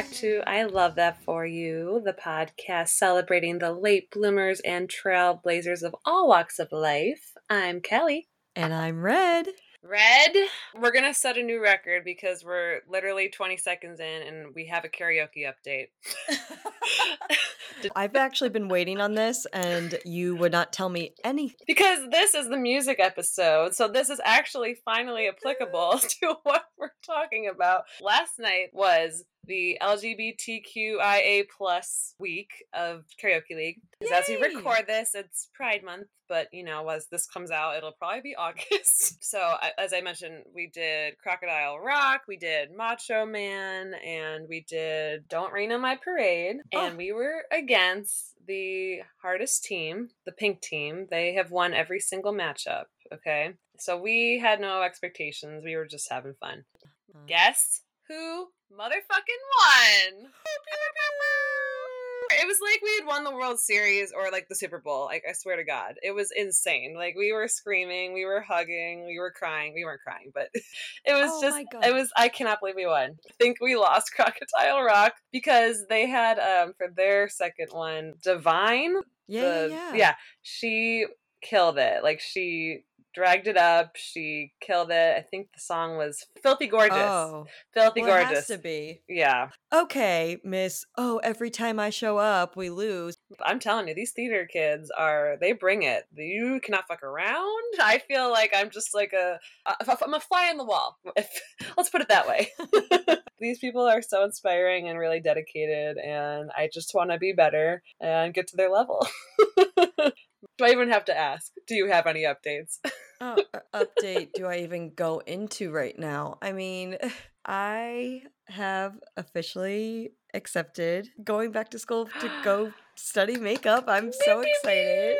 back to I Love That For You, the podcast celebrating the late bloomers and trailblazers of all walks of life. I'm Kelly. And I'm Red. Red, we're going to set a new record because we're literally 20 seconds in and we have a karaoke update. I've actually been waiting on this and you would not tell me anything. Because this is the music episode. So this is actually finally applicable to what we're talking about. Last night was the LGBTQIA plus week of Karaoke League. Because as we record this, it's Pride Month, but you know, as this comes out, it'll probably be August. so as I mentioned, we did Crocodile Rock, we did Macho Man, and we did Don't Rain on My Parade, oh. And we were against the hardest team, the pink team. They have won every single matchup. Okay. So we had no expectations. We were just having fun. Guess who motherfucking won? It was like we had won the World Series or like the Super Bowl. Like I swear to God, it was insane. Like we were screaming, we were hugging, we were crying. We weren't crying, but it was oh just. It was. I cannot believe we won. I think we lost Crocodile Rock because they had um for their second one Divine. Yeah, the, yeah, yeah. She killed it. Like she dragged it up. She killed it. I think the song was "Filthy Gorgeous." Oh, "Filthy well, Gorgeous." to be. Yeah. Okay, Miss. Oh, every time I show up, we lose. I'm telling you, these theater kids are—they bring it. You cannot fuck around. I feel like I'm just like a. I'm a fly on the wall. Let's put it that way. these people are so inspiring and really dedicated, and I just want to be better and get to their level. Do I even have to ask? Do you have any updates? oh, update do I even go into right now? I mean, I have officially accepted going back to school to go study makeup. I'm so excited.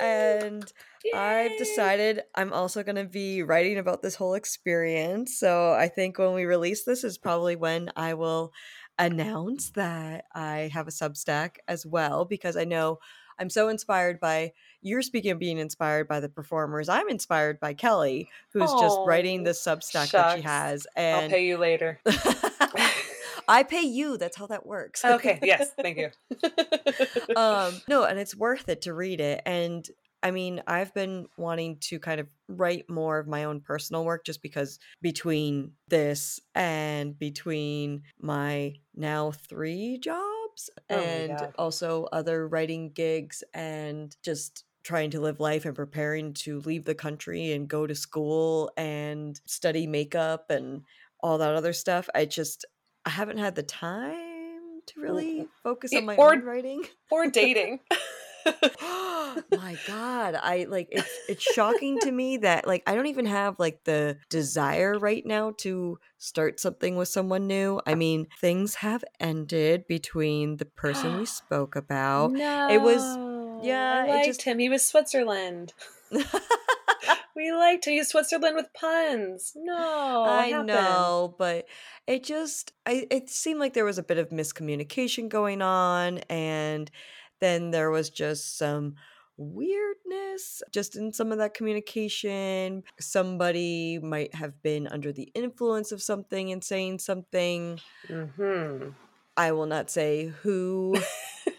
And Yay. I've decided I'm also going to be writing about this whole experience. So I think when we release this is probably when I will announce that I have a Substack as well because I know I'm so inspired by you're speaking of being inspired by the performers. I'm inspired by Kelly, who's just writing the Substack shucks. that she has. And I'll pay you later. I pay you. That's how that works. Okay. Yes. Thank you. um, no, and it's worth it to read it. And I mean, I've been wanting to kind of write more of my own personal work just because between this and between my now three jobs jobs oh and also other writing gigs and just trying to live life and preparing to leave the country and go to school and study makeup and all that other stuff. I just I haven't had the time to mm. really focus on my or, own writing or dating. Oh my god i like it's it's shocking to me that like i don't even have like the desire right now to start something with someone new. I mean things have ended between the person we spoke about. No, it was yeah I liked just... him he was switzerland. We liked to use Switzerland with puns. No, I know, but it just I it seemed like there was a bit of miscommunication going on and then there was just some weirdness just in some of that communication. Somebody might have been under the influence of something and saying something. Mm-hmm. I will not say who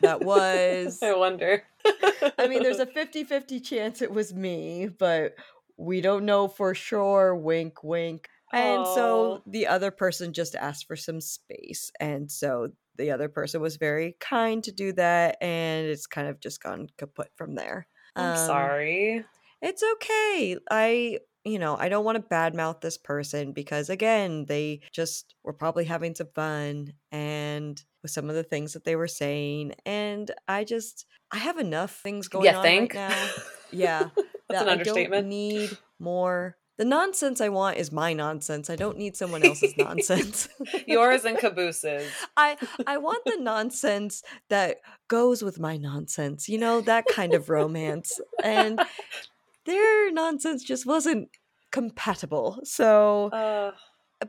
that was. I wonder. I mean, there's a 50 50 chance it was me, but we don't know for sure. Wink, wink. And so the other person just asked for some space. And so the other person was very kind to do that and it's kind of just gone kaput from there. I'm um, sorry. it's okay. I you know i don't want to badmouth this person because again they just were probably having some fun and with some of the things that they were saying and i just i have enough things going yeah, on think? right now. Yeah that's that an understatement I don't need more the nonsense I want is my nonsense. I don't need someone else's nonsense. Yours and cabooses. I I want the nonsense that goes with my nonsense. You know, that kind of romance. And their nonsense just wasn't compatible. So uh,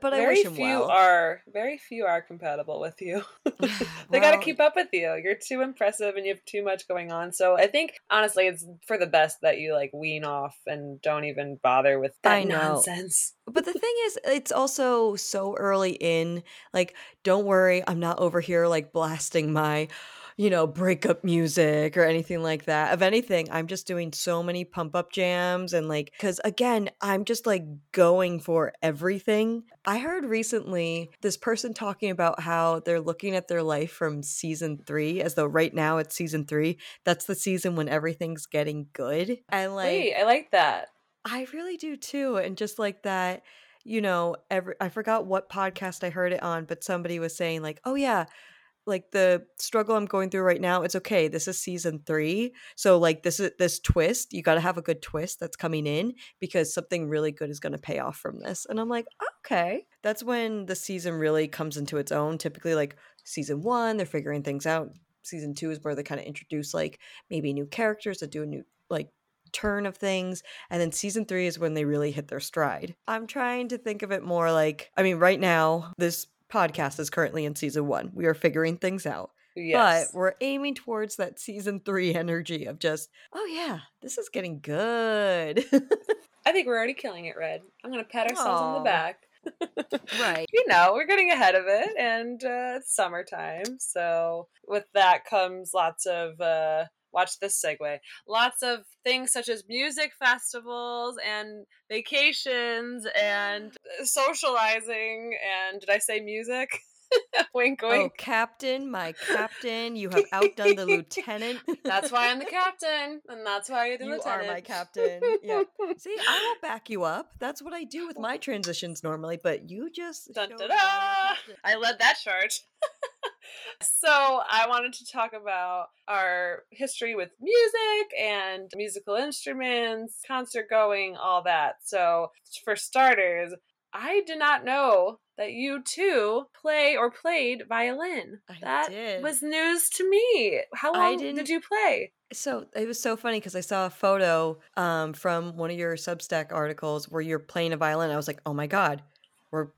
but I very wish him few well. are very few are compatible with you. they got to keep up with you. You're too impressive and you have too much going on. So I think honestly, it's for the best that you like wean off and don't even bother with that I nonsense. But the thing is, it's also so early in. Like, don't worry, I'm not over here like blasting my, you know, breakup music or anything like that. Of anything, I'm just doing so many pump up jams and like, because again, I'm just like going for everything. I heard recently this person talking about how they're looking at their life from season three, as though right now it's season three. That's the season when everything's getting good. And like, Wait, I like that. I really do too. And just like that, you know, every I forgot what podcast I heard it on, but somebody was saying like, "Oh yeah, like the struggle I'm going through right now, it's okay. This is season 3. So like this is this twist, you got to have a good twist that's coming in because something really good is to pay off from this." And I'm like, "Okay." That's when the season really comes into its own. Typically like season 1, they're figuring things out. Season 2 is where they kind of introduce like maybe new characters that do a new like turn of things and then season three is when they really hit their stride i'm trying to think of it more like i mean right now this podcast is currently in season one we are figuring things out Yes. but we're aiming towards that season three energy of just oh yeah this is getting good I think we're already killing it, Red. I'm going to pat ourselves on the back. right you know, we're getting ahead of it, and uh, it's summertime. So, with that comes lots of, uh, watch this segue, lots of things such as music festivals and vacations and uh, socializing. And did I say music? wink, wink. oh captain my captain you have outdone the lieutenant That's why I'm the captain, and that's why you're the you lieutenant. You are my captain yeah See, I will back you up. That's what I do with my transitions normally, but you just Dun, da, da. I led that charge. so I wanted to talk about our history with music and musical instruments, concert going, all that. So for starters, I did not know that you too play or played violin. I that did. was news to me. How long didn't- you play? So it was so funny because I saw a photo um, from one of your Substack articles where you're playing a violin. I was like, oh my god, were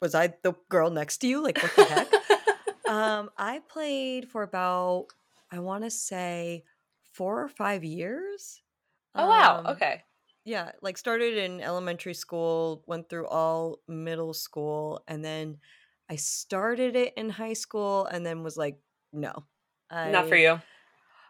was I the girl next to you? Like what the heck? um, I played for about I want to say four or five years. oh wow. Um, Okay. Yeah like started in elementary school went through all middle school and then i started it in high school and then was like no Not for you.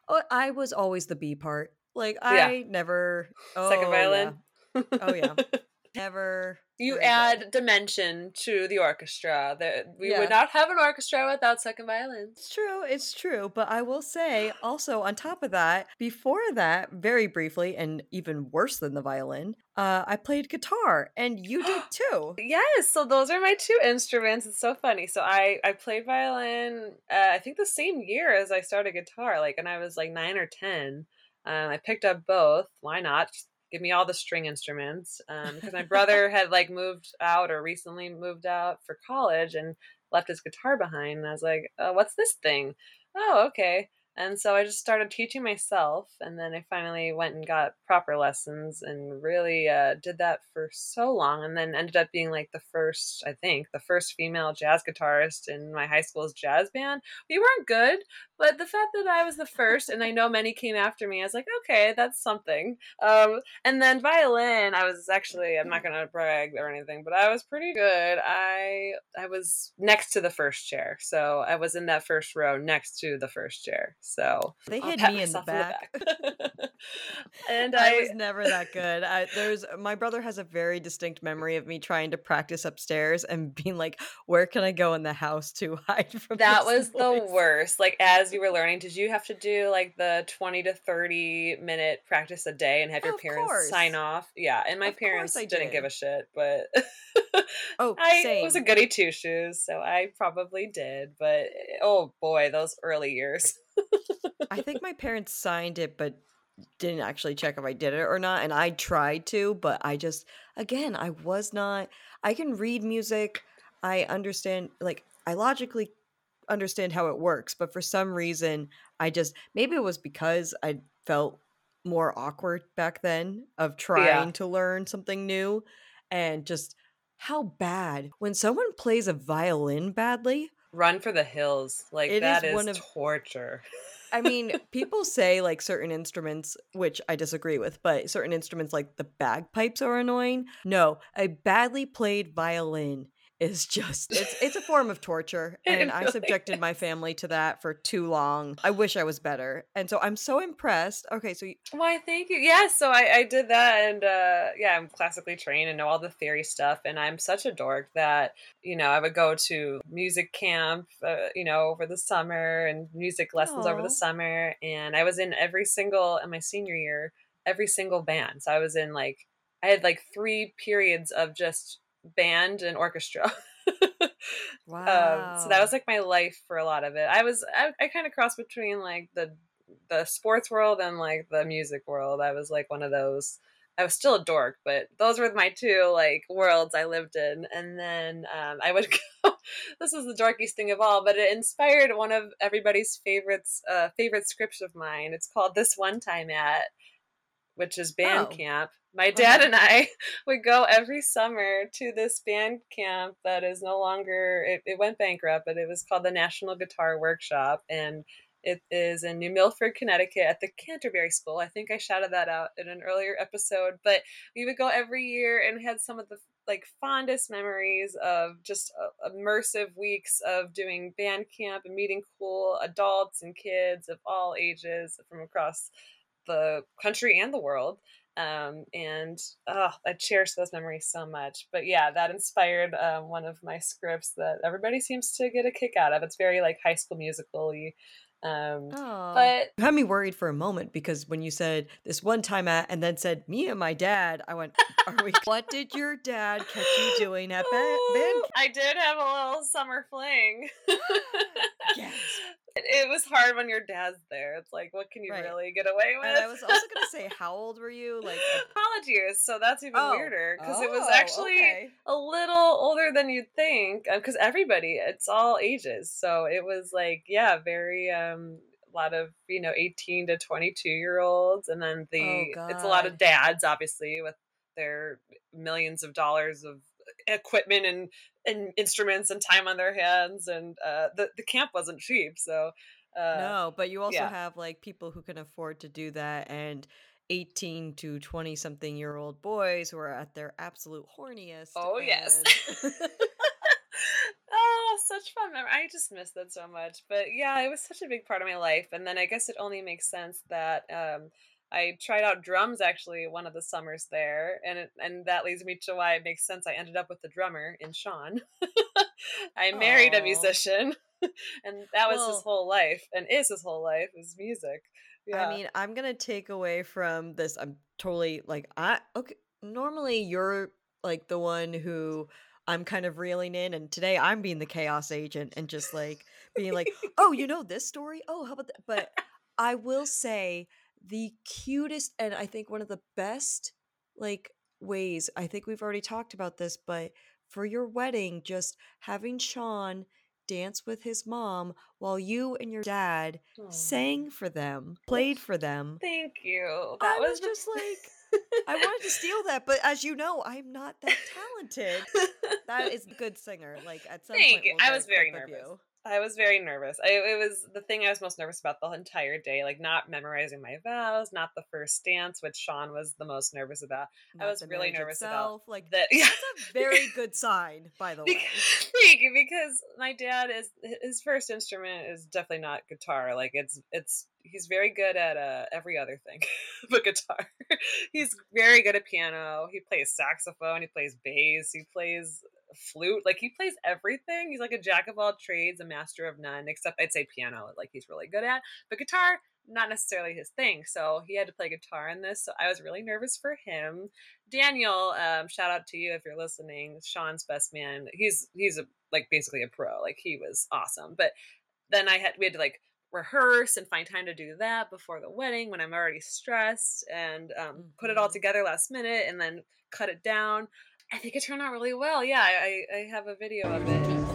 oh, i was always the b part like Yeah. i never oh, Second violin. yeah. oh yeah oh, never You good. add dimension to the orchestra. That we Yeah. would not have an orchestra without second violins. It's true, it's true. But I will say, also on top of that, before that, very briefly, and even worse than the violin, uh, I played guitar, and you did too. Yes, so those are my two instruments. It's so funny. So I I played violin. Uh, I think the same year as I started guitar, like, and I was like nine or ten. Um, I picked up both. Why not? Just give me all the string instruments. Um, because my brother had like moved out or recently moved out for college and left his guitar behind. And I was like, oh, what's this thing? Oh, okay. And so I just started teaching myself, and then I finally went and got proper lessons and really uh, did that for so long, and then ended up being like the first, I think, the first female jazz guitarist in my high school's jazz band. We weren't good, but the fact that I was the first, and I know many came after me, I was like, okay, that's something. Um, and then violin, I was actually, I'm not gonna brag or anything, but I was pretty good. I I was next to the first chair, so I was in that first row next to the first chair. So They pat me in the back. back. and I, I, was never that good. I, there's my brother has a very distinct memory of me trying to practice upstairs and being like, "Where can I go in the house to hide from?" that was the worst. Like as you were learning, did you have to do like the twenty to thirty minute practice a day and have your Of parents sign off? Yeah, and my Of parents didn't give a shit, but Oh, I same. was a goody two shoes, so I probably did. But eh, oh boy, those early years. I think my parents signed it, but didn't actually check if I did it or not. And I tried to, but I just, again, I was not. I can read music. I understand, like, I logically understand how it works, but for some reason, I just, maybe it was because I felt more awkward back then of trying to learn something new and just how bad when someone plays a violin badly. Run for the hills. Like It that is is one of- torture. I mean, people say like certain instruments, which I disagree with, but certain instruments like the bagpipes are annoying. No, a badly played violin is just it's it's a form of torture and I really subjected my family to that for too long. I wish I was better. And so I'm so impressed. Okay, so you, Why, thank you. Yeah, so I, I did that, and uh, yeah, I'm classically trained and know all the theory stuff. And I'm such a dork that you know I would go to music camp, uh, you know, over the summer and music lessons over the summer. And I was in every single in my senior year, every single band. So I was in like I had like three periods of just band and orchestra. wow. Um, so that was like my life for a lot of it. I was I, I kind of crossed between like the the sports world and like the music world. I was like one of those. I was still a dork, but those were my two like worlds I lived in. And then um, I would go. this is the dorkiest thing of all, but it inspired one of everybody's favorites uh, favorite scripts of mine. It's called "This One Time At," which is band Oh. camp. My dad Okay. and I would go every summer to this band camp that is no longer it, it went bankrupt but it was called the national guitar workshop and it is in new milford connecticut at the canterbury school i think i shouted that out in an earlier episode but we would go every year and had some of the like fondest memories of just uh, immersive weeks of doing band camp and meeting cool adults and kids of all ages from across the country and the world um, and oh, I cherish those memories so much. But yeah, that inspired um, one of my scripts that everybody seems to get a kick out of. It's very like High School Musical-y. Um, Oh. but you had me worried for a moment because when you said this one time at and then said me and my dad, I went, Are we what did your dad catch you doing at ba- band? I did have a little summer fling. Yes. It, was hard when your dad's there. It's like, what can you Right. really get away with? And I was also gonna say, how old were you? Like college years, so that's even Oh. weirder because it was Oh, actually okay. a little older than you'd think because everybody it's all ages so it was like yeah very um a lot of you know 18 to 22 year olds and then the Oh, it's a lot of dads obviously with their millions of dollars of equipment and and instruments and time on their hands and uh the, the camp wasn't cheap so uh no, but you also yeah. have like people who can afford to do that and 18 to 20 something year old boys who are at their absolute horniest. Oh yes. and- oh, such fun memory. I just miss that so much. But yeah, it was such a big part of my life. And then I guess it only makes sense that um, I tried out drums actually one of the summers there, and it, and that leads me to why it makes sense. I ended up with the drummer in Sean. I married a musician, and that was Well- his whole life, and is his whole life is music. Yeah. I mean, I'm gonna take away from this. I'm totally like I okay. Normally, you're like the one who I'm kind of reeling in, and today I'm being the chaos agent and just like being like, oh, you know this story? Oh, how about that? But I will say the cutest and I think one of the best like ways. I think we've already talked about this, but for your wedding, just having Sean dance with his mom while you and your dad sang for them, played for them. Thank you. That I was the- just like, I wanted to steal that, but as you know, I'm not that talented. That is a good singer. Like at some Thank point, we'll I was very nervous. I was very nervous. I, it was the thing I was most nervous about the entire day, like not memorizing my vows, not the first dance, which Sean was the most nervous about. I was really nervous about. Like That that's a very good sign, by the way. Bec- because my dad is his first instrument is definitely not guitar. Like it's it's he's very good at uh, every other thing but guitar. he's very good at piano. He plays saxophone. He plays bass. He plays flute. Like he plays everything. He's like a jack of all trades, a master of none. Except I'd say piano. Like he's really good at, but guitar not necessarily his thing. So he had to play guitar in this. So I was really nervous for him. Daniel, um, shout out to you if you're listening. Sean's best man. He's he's a, like basically a pro. Like he was awesome. But then I had we had to like rehearse and find time to do that before the wedding when I'm already stressed and um, put it all Mhm. together last minute and then cut it down. I think it turned out really well. Yeah, I I have a video of it.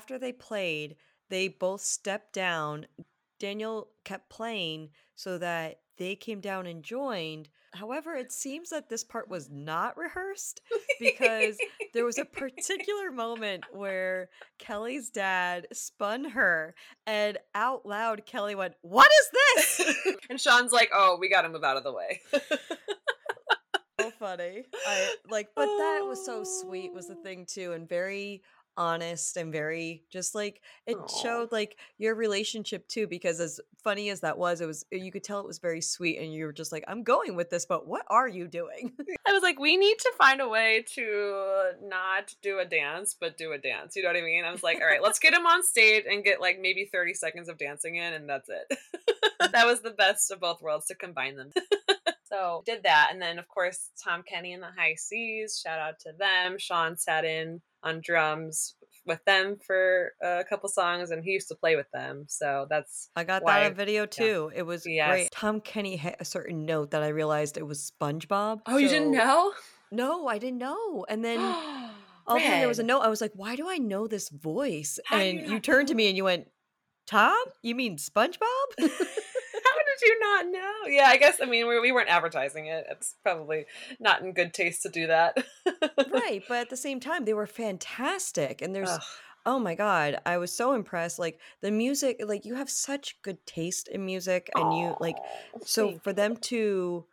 After they played, they both stepped down. Daniel kept playing so that they came down and joined. However, it seems that this part was not rehearsed because there was a particular moment where Kelly's dad spun her and out loud Kelly went, "What is this?" and Sean's like, "Oh, we got to move out of the way." so funny. I like, but that was so sweet was the thing too, and very honest and very just like it Aw. showed like your relationship too because as funny as that was it was eh, you could tell it was very sweet and you were just like i'm going with this but what are you doing I was like, we need to find a way to not do a dance, but do a dance. You know what I mean? I was like, all right, let's get him on stage and get like maybe 30 seconds of dancing in, and that's it. that was the best of both worlds to combine them. So did that. And then, of course, Tom Kenny and the High Seas, shout out to them. Sean sat in on drums with them for a couple songs, and he used to play with them. So that's i got Why- that on video too it was Yes. great tom kenny had a certain note that i realized it was spongebob Oh, you didn't know? no i didn't know and then oh, all of a sudden there was a note. I was like, why do I know this voice? How you and you not turned to me and you went, Tom? You mean SpongeBob? Did you not know? Yeah, I guess I mean we, we weren't advertising it. It's probably not in good taste to do that. right. But at the same time, they were fantastic. And there's, Ugh. oh my God, I was so impressed. Like the music, like you have such good taste in music. And you, like, so for them to,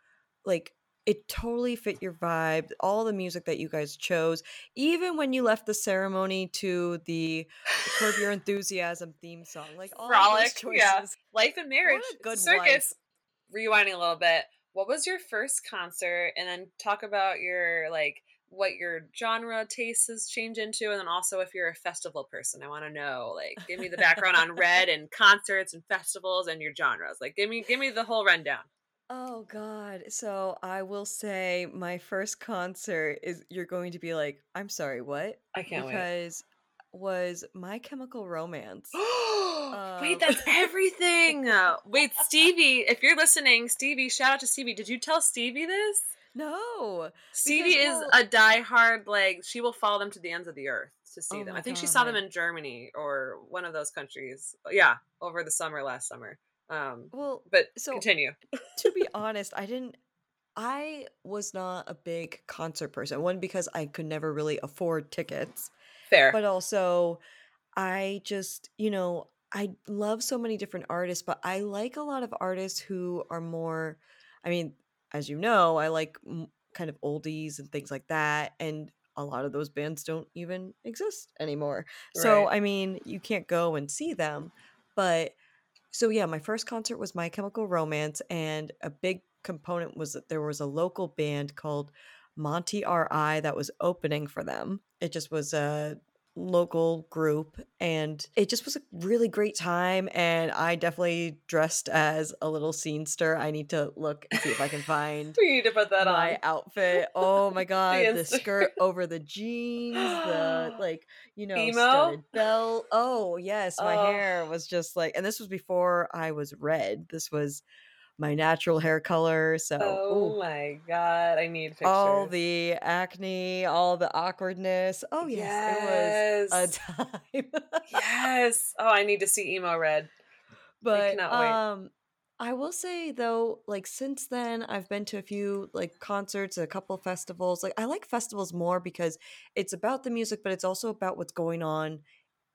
like, it totally fit your vibe, all the music that you guys chose, even when you left the ceremony to the Curb Your Enthusiasm theme song. Like all Frolic, choices. yeah. life and marriage, a good circus. Rewinding a little bit, what was your first concert? And then talk about your like what your genre tastes has changed into, and then also if you're a festival person, I want to know. Like, give me the background on Red and concerts and festivals and your genres. Like, give me give me the whole rundown. Oh God. So I will say my first concert is you're going to be like, I'm sorry, what? I can't wait. because was My Chemical Romance. Wait, Um, that's everything. Wait, Stevie, if you're listening, Stevie, shout out to Stevie. Did you tell Stevie this? No. Stevie is well- a diehard, like, she will follow them to the ends of the earth to see Oh them. I think she saw them in Germany or one of those countries. Yeah, over the summer, last summer. Um, Well, but So- continue. to be honest, I didn't I was not a big concert person. One because I could never really afford tickets. Fair. but also i just you know i love so many different artists but i like a lot of artists who are more i mean as you know i like m- kind of oldies and things like that and a lot of those bands don't even exist anymore so i mean you can't go and see them but so yeah my first concert was my chemical romance and a big component was that there was a local band called Monty RI that was opening for them. It just was a local group and it just was a really great time and I definitely dressed as a little scenester. I need to look and see if I can find We need to put that my on. outfit. Oh my god, the Insta- skirt over the jeans, the like, you know, Emo? belt. Oh, yes, my Oh. hair was just like and this was before I was red. This was my natural hair color, so Oh ooh, my god, I need pictures. all the acne, all the awkwardness. Oh yes, it was a time. yes. Oh, I need to see emo red. but wait. um I will say though, like since then I've been to a few like concerts, a couple festivals. Like I like festivals more because it's about the music, but it's also about what's going on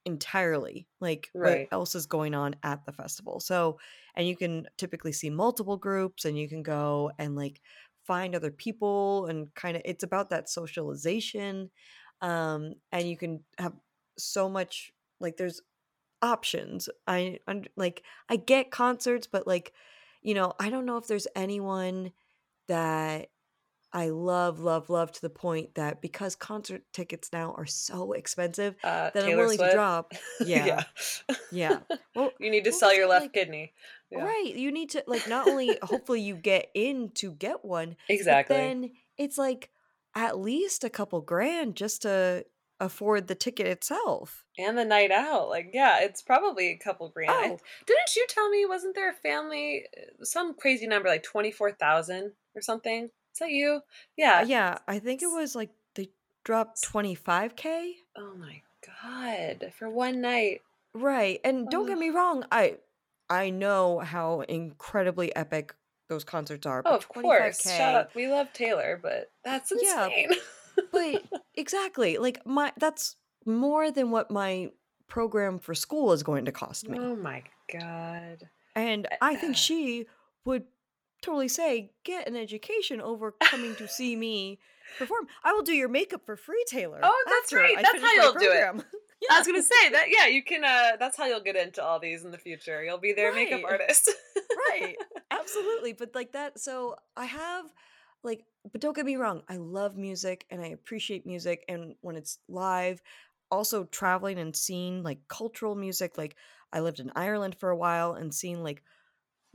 entirely. Like Right. what else is going on at the festival. So and you can typically see multiple groups and you can go and like find other people and kind of it's about that socialization. Um and you can have so much like there's options. I und- like I get concerts, but like you know, I don't know if there's anyone that I love, love, love to the point that because concert tickets now are so expensive Uh, that I'm willing Swift. to drop. Yeah, yeah. Well, you need to what sell your left like- kidney. Yeah. right. You need to like not only hopefully you get in to get one, Exactly. then it's like at least a couple grand just to afford the ticket itself. and the night out. Like, yeah, it's probably a couple grand. I- Oh. didn't you tell me wasn't there a family uh, some crazy number like 24,000 or something? Is that you? Yeah. Uh, yeah, I think it was like they dropped 25k. Oh my god. For one night. Right. And don't get me wrong, I I know how incredibly epic those concerts are. Oh, of course. 25K Shout out. We love Taylor, but that's Yeah, insane. But exactly, like my that's more than what my program for school is going to cost me. oh my god. And I think she would totally say, get an education over coming to see me perform. I will do your makeup for free, Taylor. Oh, that's right. That's how you'll do it. program." I was gonna say that. Yeah, you can. uh That's how you'll get into all these in the future. You'll be their makeup artist. right absolutely but like that so i have like but don't get me wrong i love music and i appreciate music and when it's live also traveling and seeing like cultural music like i lived in ireland for a while and seeing like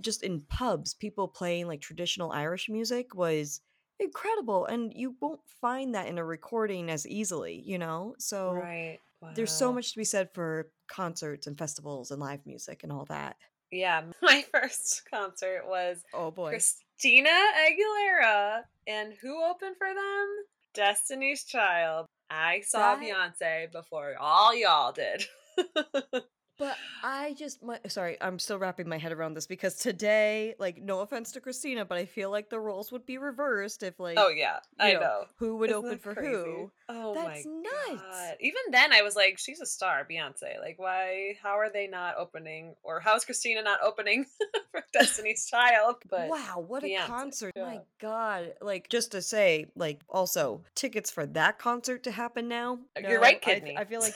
just in pubs people playing like traditional irish music was incredible and you won't find that in a recording as easily you know so right. there's so much to be said for concerts and festivals and live music and all that Yeah, my first concert was oh boy Christina Aguilera, and who opened for them? Destiny's Child. I saw That- Beyonce before all y'all did. But I just my sorry, I'm still wrapping my head around this because today, like, no offense to Christina, but I feel like the roles would be reversed if like oh yeah, I you know. who would Isn't open for crazy? who. Oh That's my nuts. god! Even then, I was like, "She's a star, Beyonce. Like, why? How are they not opening? Or how is Christina not opening for Destiny's Child?" But wow, what a concert. yeah. My god. Like just to say, like also tickets for that concert to happen now. you're right, I- kidney. I, feel like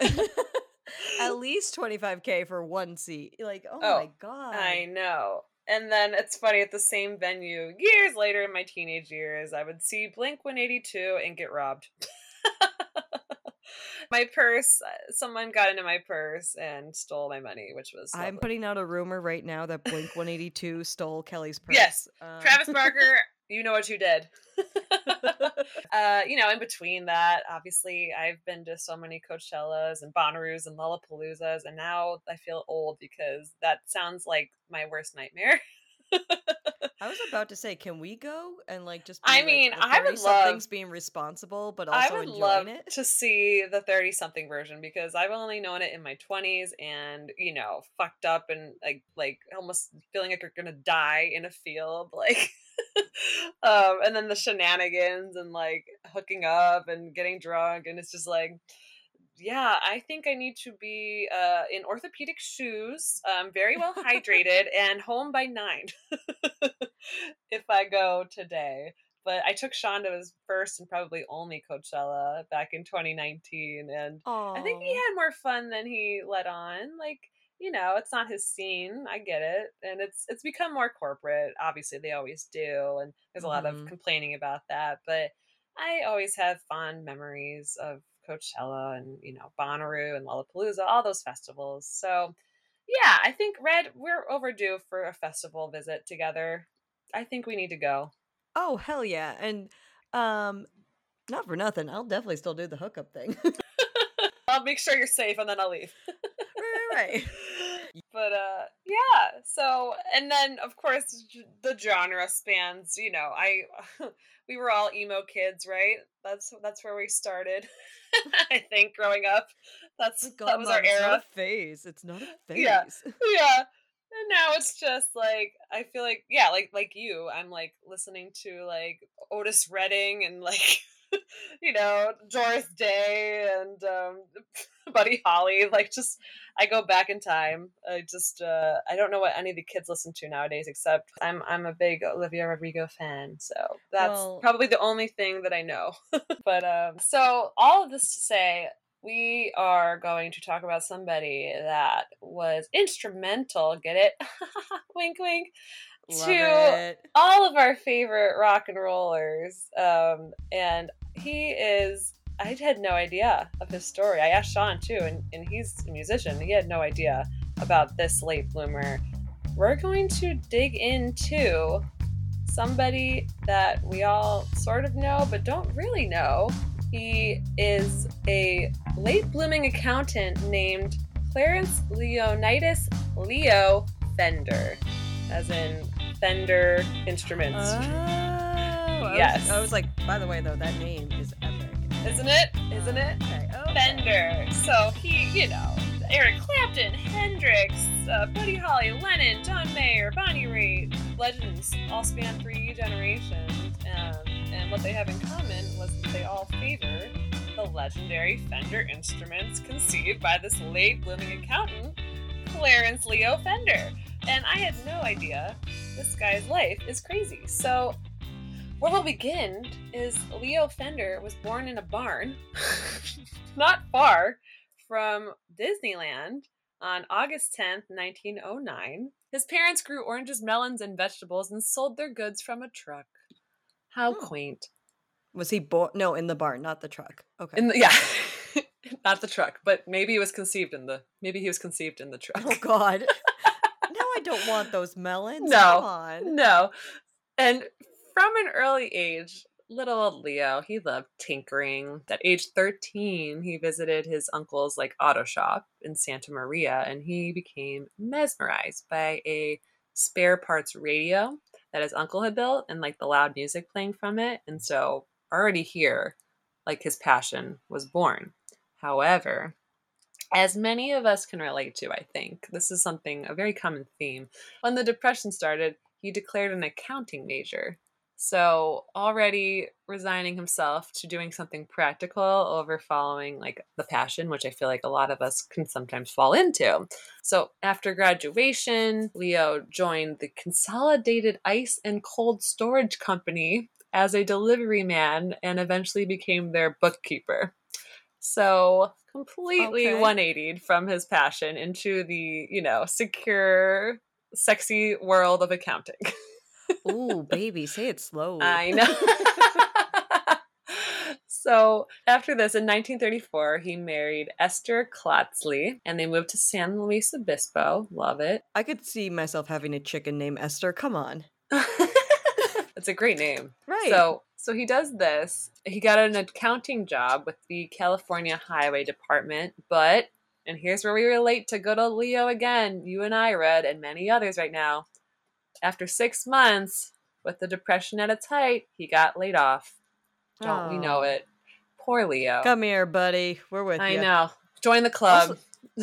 at least 25k for one seat. Like, oh, Oh, my god. I know. And then it's funny at the same venue, years later in my teenage years, I would see Blink 182 and get robbed. my purse, uh, someone got into my purse and stole my money, which was. I'm putting out a rumor right now that Blink 182 stole Kelly's purse. Yes, Um, Travis Barker, you know what you did. uh, you know, in between that, obviously, I've been to so many Coachellas and Bonnaroos and Lollapaloozas, and now I feel old because that sounds like my worst nightmare. I was about to say, can we go and like just? I be, like, mean, the I would 30-somethings love- being responsible, but I would enjoying love it. to see the 30 something version because I've only known it in my 20s and, you know, fucked up and like, like almost feeling like you're gonna die in a field. Like, um, and then the shenanigans and like hooking up and getting drunk. And it's just like, yeah, I think I need to be uh, in orthopedic shoes, um, very well hydrated, and home by nine if I go today. But I took Sean to his first and probably only Coachella back in 2019, and I think he had more fun than he let on. Like, you know, it's not his scene. I get it, and it's it's become more corporate. Obviously, they always do, and there's a lot Mhm. of complaining about that. But I always have fond memories of Coachella and you know Bonnaroo and Lollapalooza, all those festivals. So yeah, I think Red, we're overdue for a festival visit together. I think we need to go. Oh hell yeah! And um, not for nothing, I'll definitely still do the hookup thing. I'll make sure you're safe and then I'll leave. right, but uh yeah so and then of course the genre spans you know i we were all emo kids right that's that's where we started i think growing up that's Oh, that was Mom, our it's not era a phase. It's not a phase. Yeah. yeah and now it's just like i feel like yeah like like you i'm like listening to like otis redding and like you know doris day and um buddy holly like just i go back in time i just uh i don't know what any of the kids listen to nowadays except i'm i'm a big olivia rodrigo fan so that's Well- probably the only thing that i know but um so all of this to say we are going to talk about somebody that was instrumental, get it? wink, wink. Love to it. all of our favorite rock and rollers. Um, and he is, I had no idea of his story. I asked Sean too, and, and he's a musician. He had no idea about this late bloomer. We're going to dig into somebody that we all sort of know but don't really know. He is a late blooming accountant named Clarence Leonidas Leo Fender, as in Fender Instruments. Oh, I was- Yes. I was like, by the way, though, that name is epic. Isn't it? Isn't it? Okay. okay. Fender. So he, you know, Eric Clapton, Hendrix, uh, Buddy Holly, Lennon, John Mayer, Bonnie Raitt, legends all span three generations. Um, and what they have in common was that they all favor the legendary Fender instruments conceived by this late blooming accountant, Clarence Leo Fender. And I had no idea this guy's life is crazy. So where we'll begin is Leo Fender was born in a barn not far from Disneyland on August 10th, 1909. His parents grew oranges, melons, and vegetables and sold their goods from a truck. How Oh. quaint. Was he born? No, in the barn, not the truck. Okay. In the, yeah. not the truck, but maybe he was conceived in the maybe he was conceived in the truck. oh God. no, I don't want those melons. No. Come on. No. And from an early age, little old Leo, he loved tinkering. At age 13, he visited his uncle's like auto shop in Santa Maria and he became mesmerized by a spare parts radio that his uncle had built and like the loud music playing from it. And so already here, like his passion was born. However, as many of us can relate to, I think, this is something, a very common theme. When the Depression started, he declared an accounting major. So, already resigning himself to doing something practical over following like the passion, which I feel like a lot of us can sometimes fall into. So, after graduation, Leo joined the Consolidated Ice and Cold Storage Company as a delivery man and eventually became their bookkeeper. So, completely Okay. 180 from his passion into the, you know, secure, sexy world of accounting. Ooh, baby, say it slowly. I know. so, after this, in 1934, he married Esther Klotzley and they moved to San Luis Obispo. Love it. I could see myself having a chicken named Esther. Come on. it's a great name. Right. So so he does this. He got an accounting job with the California Highway Department, but and here's where we relate to good old Leo again. You and I, Red, and many others right now. After six months, with the depression at its height, he got laid off. Don't we know it? Poor Leo. Come here, buddy. We're with I you. I know. Join the club.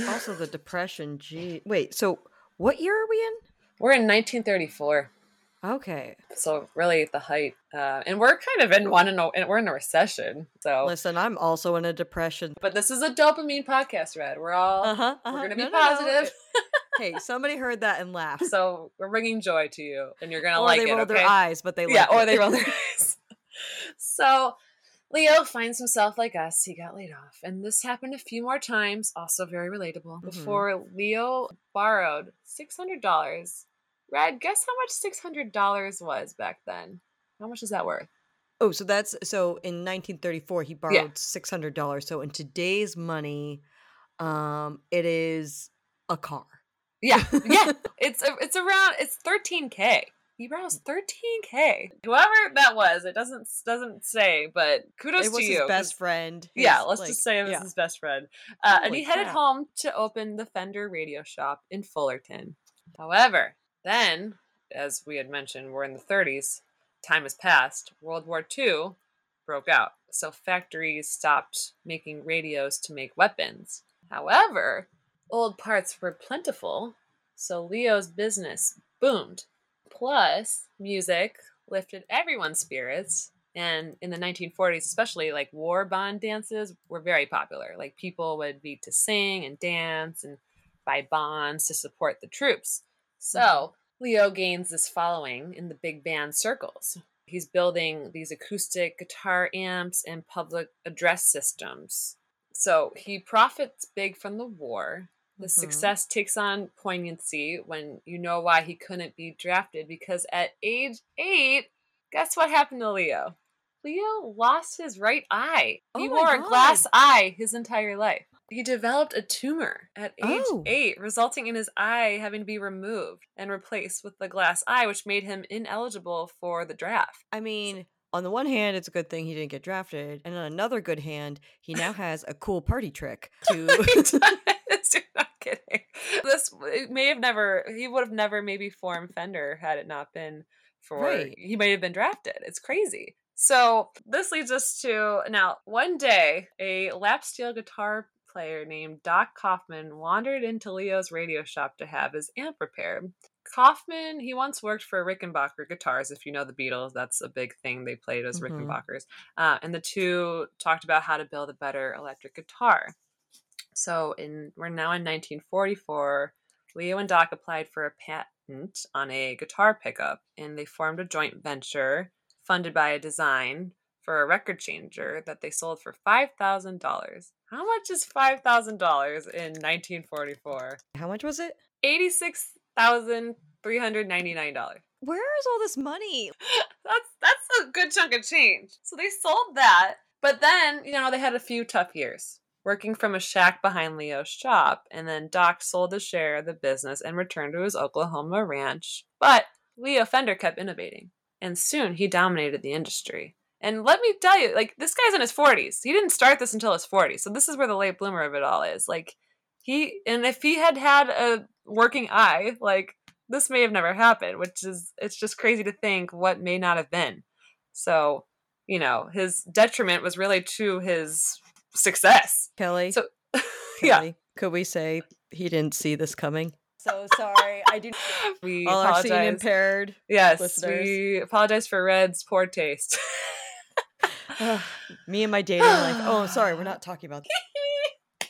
Also, the depression. Gee. Wait. So, what year are we in? We're in 1934. Okay. So really at the height, uh, and we're kind of in one, and we're in a recession. So listen, I'm also in a depression. But this is a dopamine podcast, Red. We're all uh-huh, uh-huh. we're gonna be no, positive. No, no. hey, somebody heard that and laughed. So we're bringing joy to you, and you're gonna or like they it. roll okay? their eyes, but they yeah, like or it. they roll their eyes. So Leo finds himself like us. He got laid off. And this happened a few more times, also very relatable, mm-hmm. before Leo borrowed $600 Red, guess how much six hundred dollars was back then? How much is that worth? Oh, so that's so in 1934 he borrowed yeah. six hundred dollars. So in today's money, um, it is a car. Yeah, yeah. it's it's around it's 13k. He borrows 13k. Whoever that was, it doesn't doesn't say, but kudos to you. best friend. His, yeah, let's like, just say it was yeah. his best friend. Uh, and he crap. headed home to open the Fender Radio Shop in Fullerton. However, then, as we had mentioned, we're in the 30s. Time has passed. World War II broke out. So factories stopped making radios to make weapons. However, old parts were plentiful. So Leo's business boomed. Plus, music lifted everyone's spirits. And in the 1940s, especially, like war bond dances were very popular. Like people would be to sing and dance and buy bonds to support the troops. So Leo gains this following in the big band circles. He's building these acoustic guitar amps and public address systems. So he profits big from the war. The Mhm. success takes on poignancy when you know why he couldn't be drafted because at age eight, guess what happened to Leo? Leo lost his right eye. He Oh my wore a glass eye his entire life. He developed a tumor at age Oh. eight, resulting in his eye having to be removed and replaced with the glass eye, which made him ineligible for the draft. I mean, on the one hand, it's a good thing he didn't get drafted, and on another good hand, he now has a cool party trick to. You're not kidding. This it may have never. He would have never maybe formed Fender had it not been for. Right. He might have been drafted. It's crazy. So this leads us to now. One day, a lap steel guitar player named Doc Kauffman wandered into Leo's radio shop to have his amp repaired. Kauffman, he once worked for Rickenbacker Guitars. If you know the Beatles, that's a big thing they played as Mhm. Rickenbackers. Uh, and the two talked about how to build a better electric guitar. So in we're now in 1944. Leo and Doc applied for a patent on a guitar pickup, and they formed a joint venture funded by a design for a record changer that they sold for five thousand dollars. How much is five thousand dollars in 1944? How much was it? Eighty-six thousand three hundred ninety-nine dollars. Where is all this money? that's that's a good chunk of change. So they sold that, but then you know they had a few tough years working from a shack behind Leo's shop, and then Doc sold a share of the business and returned to his Oklahoma ranch. But Leo Fender kept innovating, and soon he dominated the industry. And let me tell you, like this guy's in his forties. He didn't start this until his forties, so this is where the late bloomer of it all is. Like he, and if he had had a working eye, like this may have never happened, which is it's just crazy to think what may not have been. So, you know, his detriment was really to his success. Kelly. So, yeah, Could we say he didn't see this coming? So sorry. I do. we All our seeing impaired. yes, listeners. we apologize for Red's poor taste. Me and my dating life. Oh, sorry. We're not talking about that.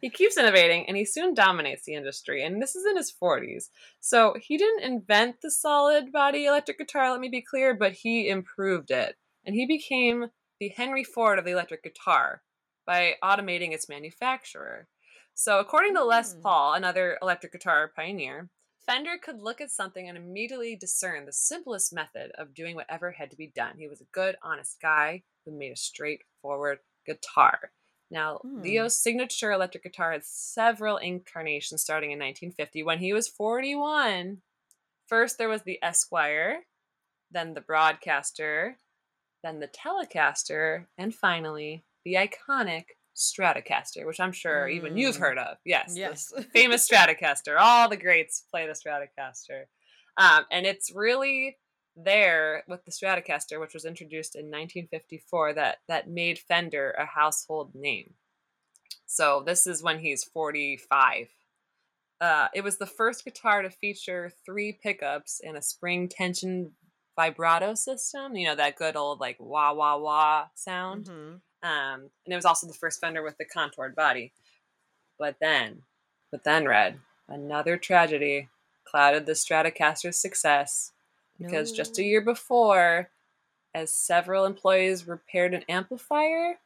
he keeps innovating and he soon dominates the industry and this is in his 40s so he didn't invent the solid body electric guitar let me be clear but he improved it and he became the henry ford of the electric guitar by automating its manufacturer so according to les Hmm. paul another electric guitar pioneer fender could look at something and immediately discern the simplest method of doing whatever had to be done he was a good honest guy who made a straightforward guitar now, Hmm. Leo's signature electric guitar had several incarnations starting in 1950 when he was 41. First, there was the Esquire, then the Broadcaster, then the Telecaster, and finally, the iconic Stratocaster, which I'm sure even you've Mm. heard of. Yes. Yes. famous Stratocaster. All the greats play the Stratocaster. Um, and it's really there with the Stratocaster, which was introduced in 1954, that that made Fender a household name. So this is when he's 45. Uh, it was the first guitar to feature three pickups and a spring tension vibrato system. You know that good old like wah wah wah sound. Mhm. Um, and it was also the first Fender with the contoured body. But then, but then, Red, another tragedy clouded the Stratocaster's success because just a year before, as several employees repaired an amplifier,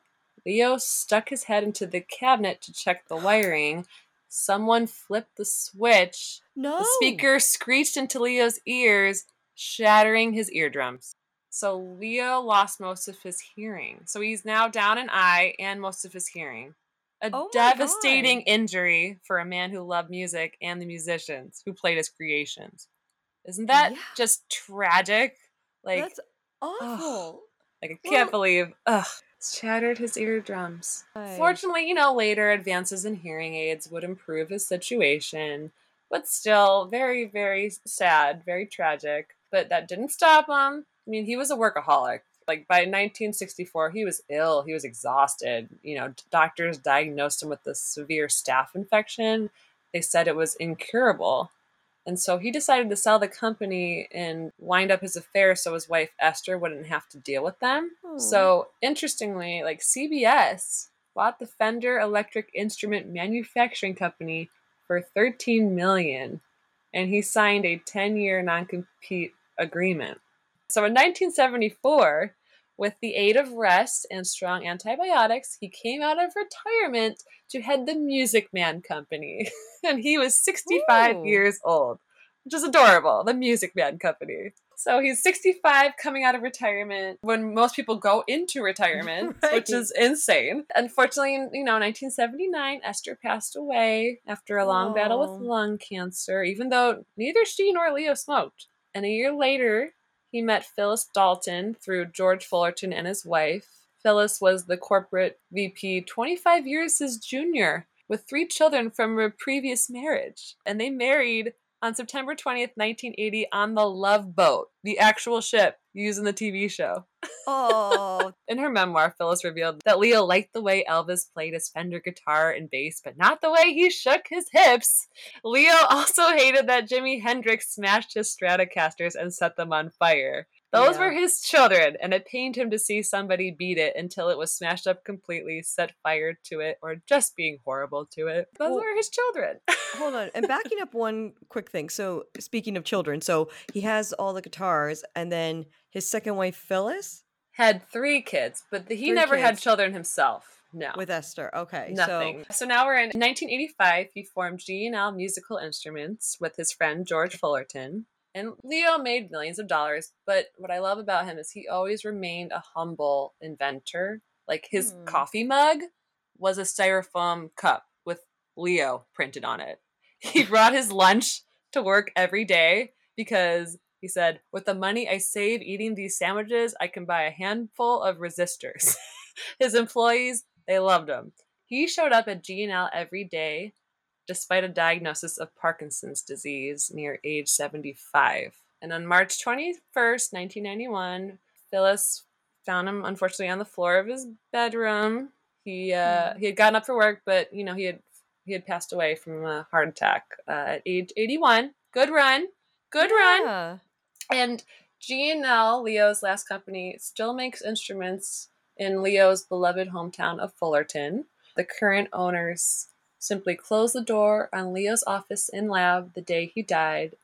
Leo stuck his head into the cabinet to check the wiring. Someone flipped the switch. No. The speaker screeched into Leo's ears, shattering his eardrums. So Leo lost most of his hearing. So he's now down an eye and most of his hearing. A Oh devastating God. injury for a man who loved music and the musicians who played his creations. Isn't that Yeah. just tragic? Like, That's awful. like I can't well- believe. Ugh. Shattered his eardrums. Right. Fortunately, you know, later advances in hearing aids would improve his situation, but still very, very sad, very tragic. But that didn't stop him. I mean, he was a workaholic. Like by 1964, he was ill. He was exhausted. You know, doctors diagnosed him with a severe staph infection. They said it was incurable. And so he decided to sell the company and wind up his affairs so his wife Esther wouldn't have to deal with them. Oh. So interestingly, like CBS bought the Fender Electric Instrument Manufacturing Company for 13 million and he signed a 10-year non-compete agreement. So in 1974, with the aid of rest and strong antibiotics, he came out of retirement to head the Music Man Company. and he was 65 Ooh. years old, which is adorable. The Music Man Company. So he's 65 coming out of retirement when most people go into retirement, which is insane. Unfortunately, you know, 1979, Esther passed away after a long battle with lung cancer, even though neither she nor Leo smoked. And a year later, he met Phyllis Dalton through George Fullerton and his wife. Phyllis was the corporate VP 25 years his junior, with three children from a previous marriage. And they married on September 20th, 1980, on the Love Boat, the actual ship used in the TV show. Oh, In her memoir, Phyllis revealed that Leo liked the way Elvis played his Fender guitar and bass, but not the way he shook his hips. Leo also hated that Jimi Hendrix smashed his Stratocasters and set them on fire. Those Yeah. were his children, and it pained him to see somebody beat it until it was smashed up completely, set fire to it, or just being horrible to it. Those Well- were his children. hold on. And backing up one quick thing. So, speaking of children, so he has all the guitars, and then his second wife, Phyllis, Had three kids, but he Three never had children himself. No. with Esther. Okay. Nothing. So, now we're in 1985. He formed G&L Musical Instruments with his friend George Fullerton. And Leo made millions of dollars, but what I love about him is he always remained a humble inventor. Like his Hmm. coffee mug was a styrofoam cup with Leo printed on it. He brought his lunch to work every day because he said, With the money I save eating these sandwiches, I can buy a handful of resistors. his employees, they loved him. He showed up at G&L every day despite a diagnosis of Parkinson's disease near age 75. And on March 21st, 1991, Phyllis found him unfortunately on the floor of his bedroom. He uh, Hmm. he had gotten up for work, but you know he had he had passed away from a heart attack uh, at age 81. Good run, good run. And G&L, Leo's last company, still makes instruments in Leo's beloved hometown of Fullerton. The current owners simply closed the door on Leo's office and lab the day he died,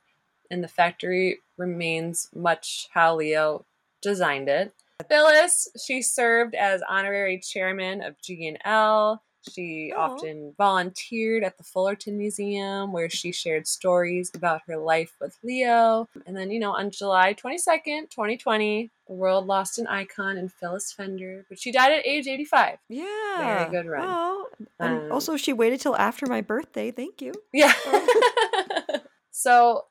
and the factory remains much how Leo designed it. Phyllis, she served as honorary chairman of G&L. She Aw. often volunteered at the Fullerton Museum where she shared stories about her life with Leo. And then, you know, on July 22nd, 2020, the world lost an icon in Phyllis Fender, but she died at age 85. Yeah. Very good run. Oh, and Um, also she waited till after my birthday. Thank you. Yeah. so,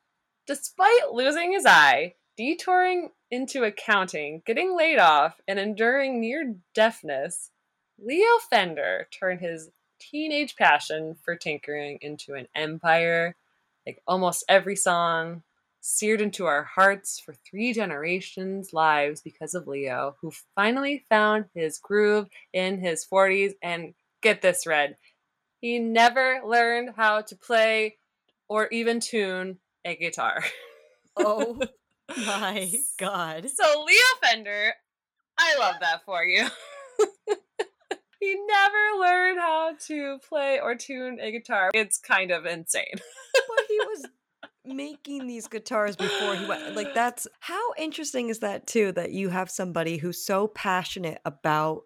despite losing his eye, detouring into accounting, getting laid off, and enduring near deafness, Leo Fender turned his teenage passion for tinkering into an empire. Like almost every song seared into our hearts for three generations' lives because of Leo, who finally found his groove in his 40s. And get this, Red, he never learned how to play or even tune a guitar. Oh my god. So, Leo Fender, I love that for you. he never learned how to play or tune a guitar. It's kind of insane. But he was making these guitars before he went like that's how interesting is that too that you have somebody who's so passionate about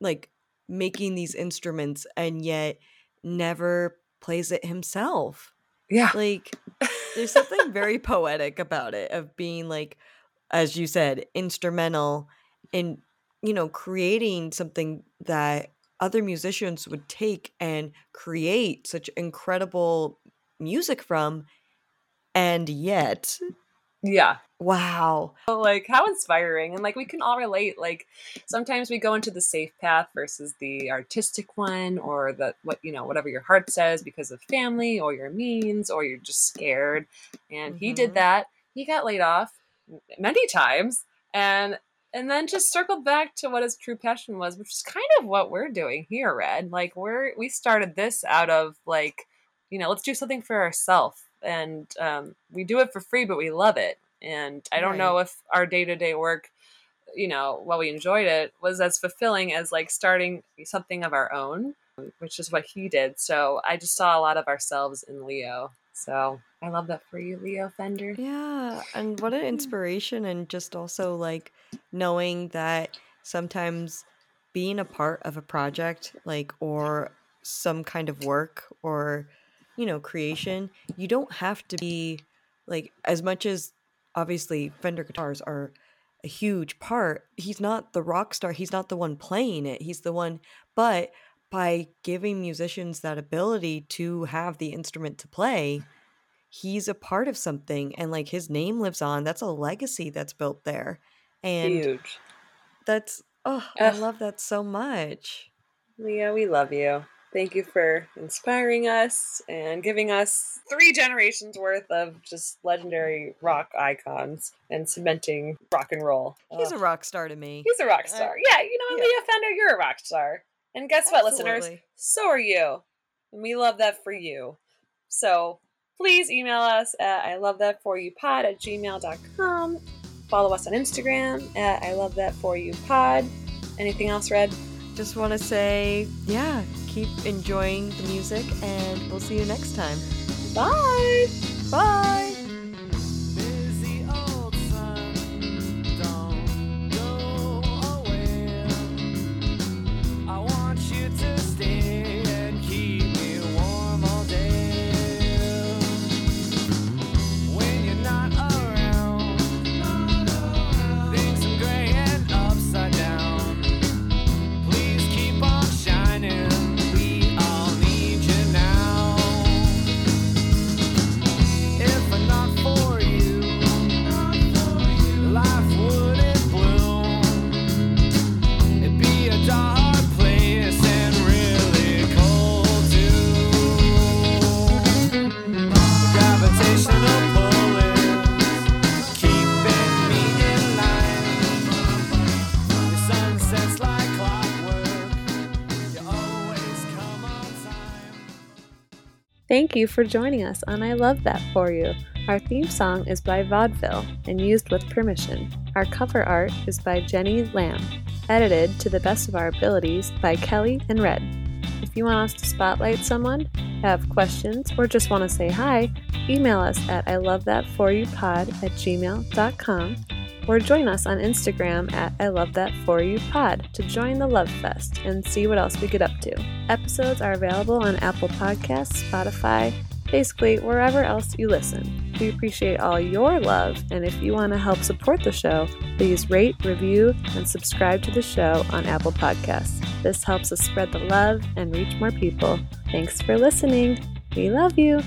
like making these instruments and yet never plays it himself Yeah. like there's something very poetic about it of being like as you said, instrumental in, you know, creating something that other musicians would take and create such incredible music from. And yet, Yeah. wow. like how inspiring and like we can all relate like sometimes we go into the safe path versus the artistic one or the what you know whatever your heart says because of family or your means or you're just scared and he did Mhm. that he got laid off many times and and then just circled back to what his true passion was which is kind of what we're doing here red. Like we're we started this out of like you know let's do something for ourselves and um, we do it for free but we love it. And i don't know if our day-to-day work you know while we enjoyed it was as fulfilling as like starting something of our own which is what he did. So i just saw a lot of ourselves in leo so i love that for you leo fender. Yeah, and what an inspiration, and just also like knowing that sometimes being a part of a project, like, or some kind of work or, you know, creation, you don't have to be like, as much as obviously Fender guitars are a huge part, he's not the rock star, he's not the one playing it, he's the one, but by giving musicians that ability to have the instrument to play, he's a part of something and like his name lives on that's a legacy that's built there and huge that's oh i love that so much leo we love you thank you for inspiring us and giving us three generations worth of just legendary rock icons and cementing rock and roll he's Ugh. a rock star to me He's a rock Uh, star. Yeah, you know, yeah. Leo Fender, you're a rock star. And guess what, listeners? So are you. And we love that for you. So please email us at I love that for you pod at gmail.com. Follow us on Instagram at I love that for you pod. Anything else, Red? just want to say yeah keep enjoying the music and we'll see you next time Bye. bye Thank you for joining us on I Love That For You. Our theme song is by Vaudeville and used with permission. Our cover art is by Jenny Lam, edited to the best of our abilities by Kelly and Red. If you want us to spotlight someone, have questions, or just want to say hi, email us at I love that for you pod at gmail.com or join us on Instagram at I love that for you pod to join the Love Fest and see what else we get up to. Episodes are available on Apple Podcasts, Spotify, basically wherever else you listen. We appreciate all your love, and if you want to help support the show, please rate, review, and subscribe to the show on Apple Podcasts. This helps us spread the love and reach more people. Thanks for listening. We love you.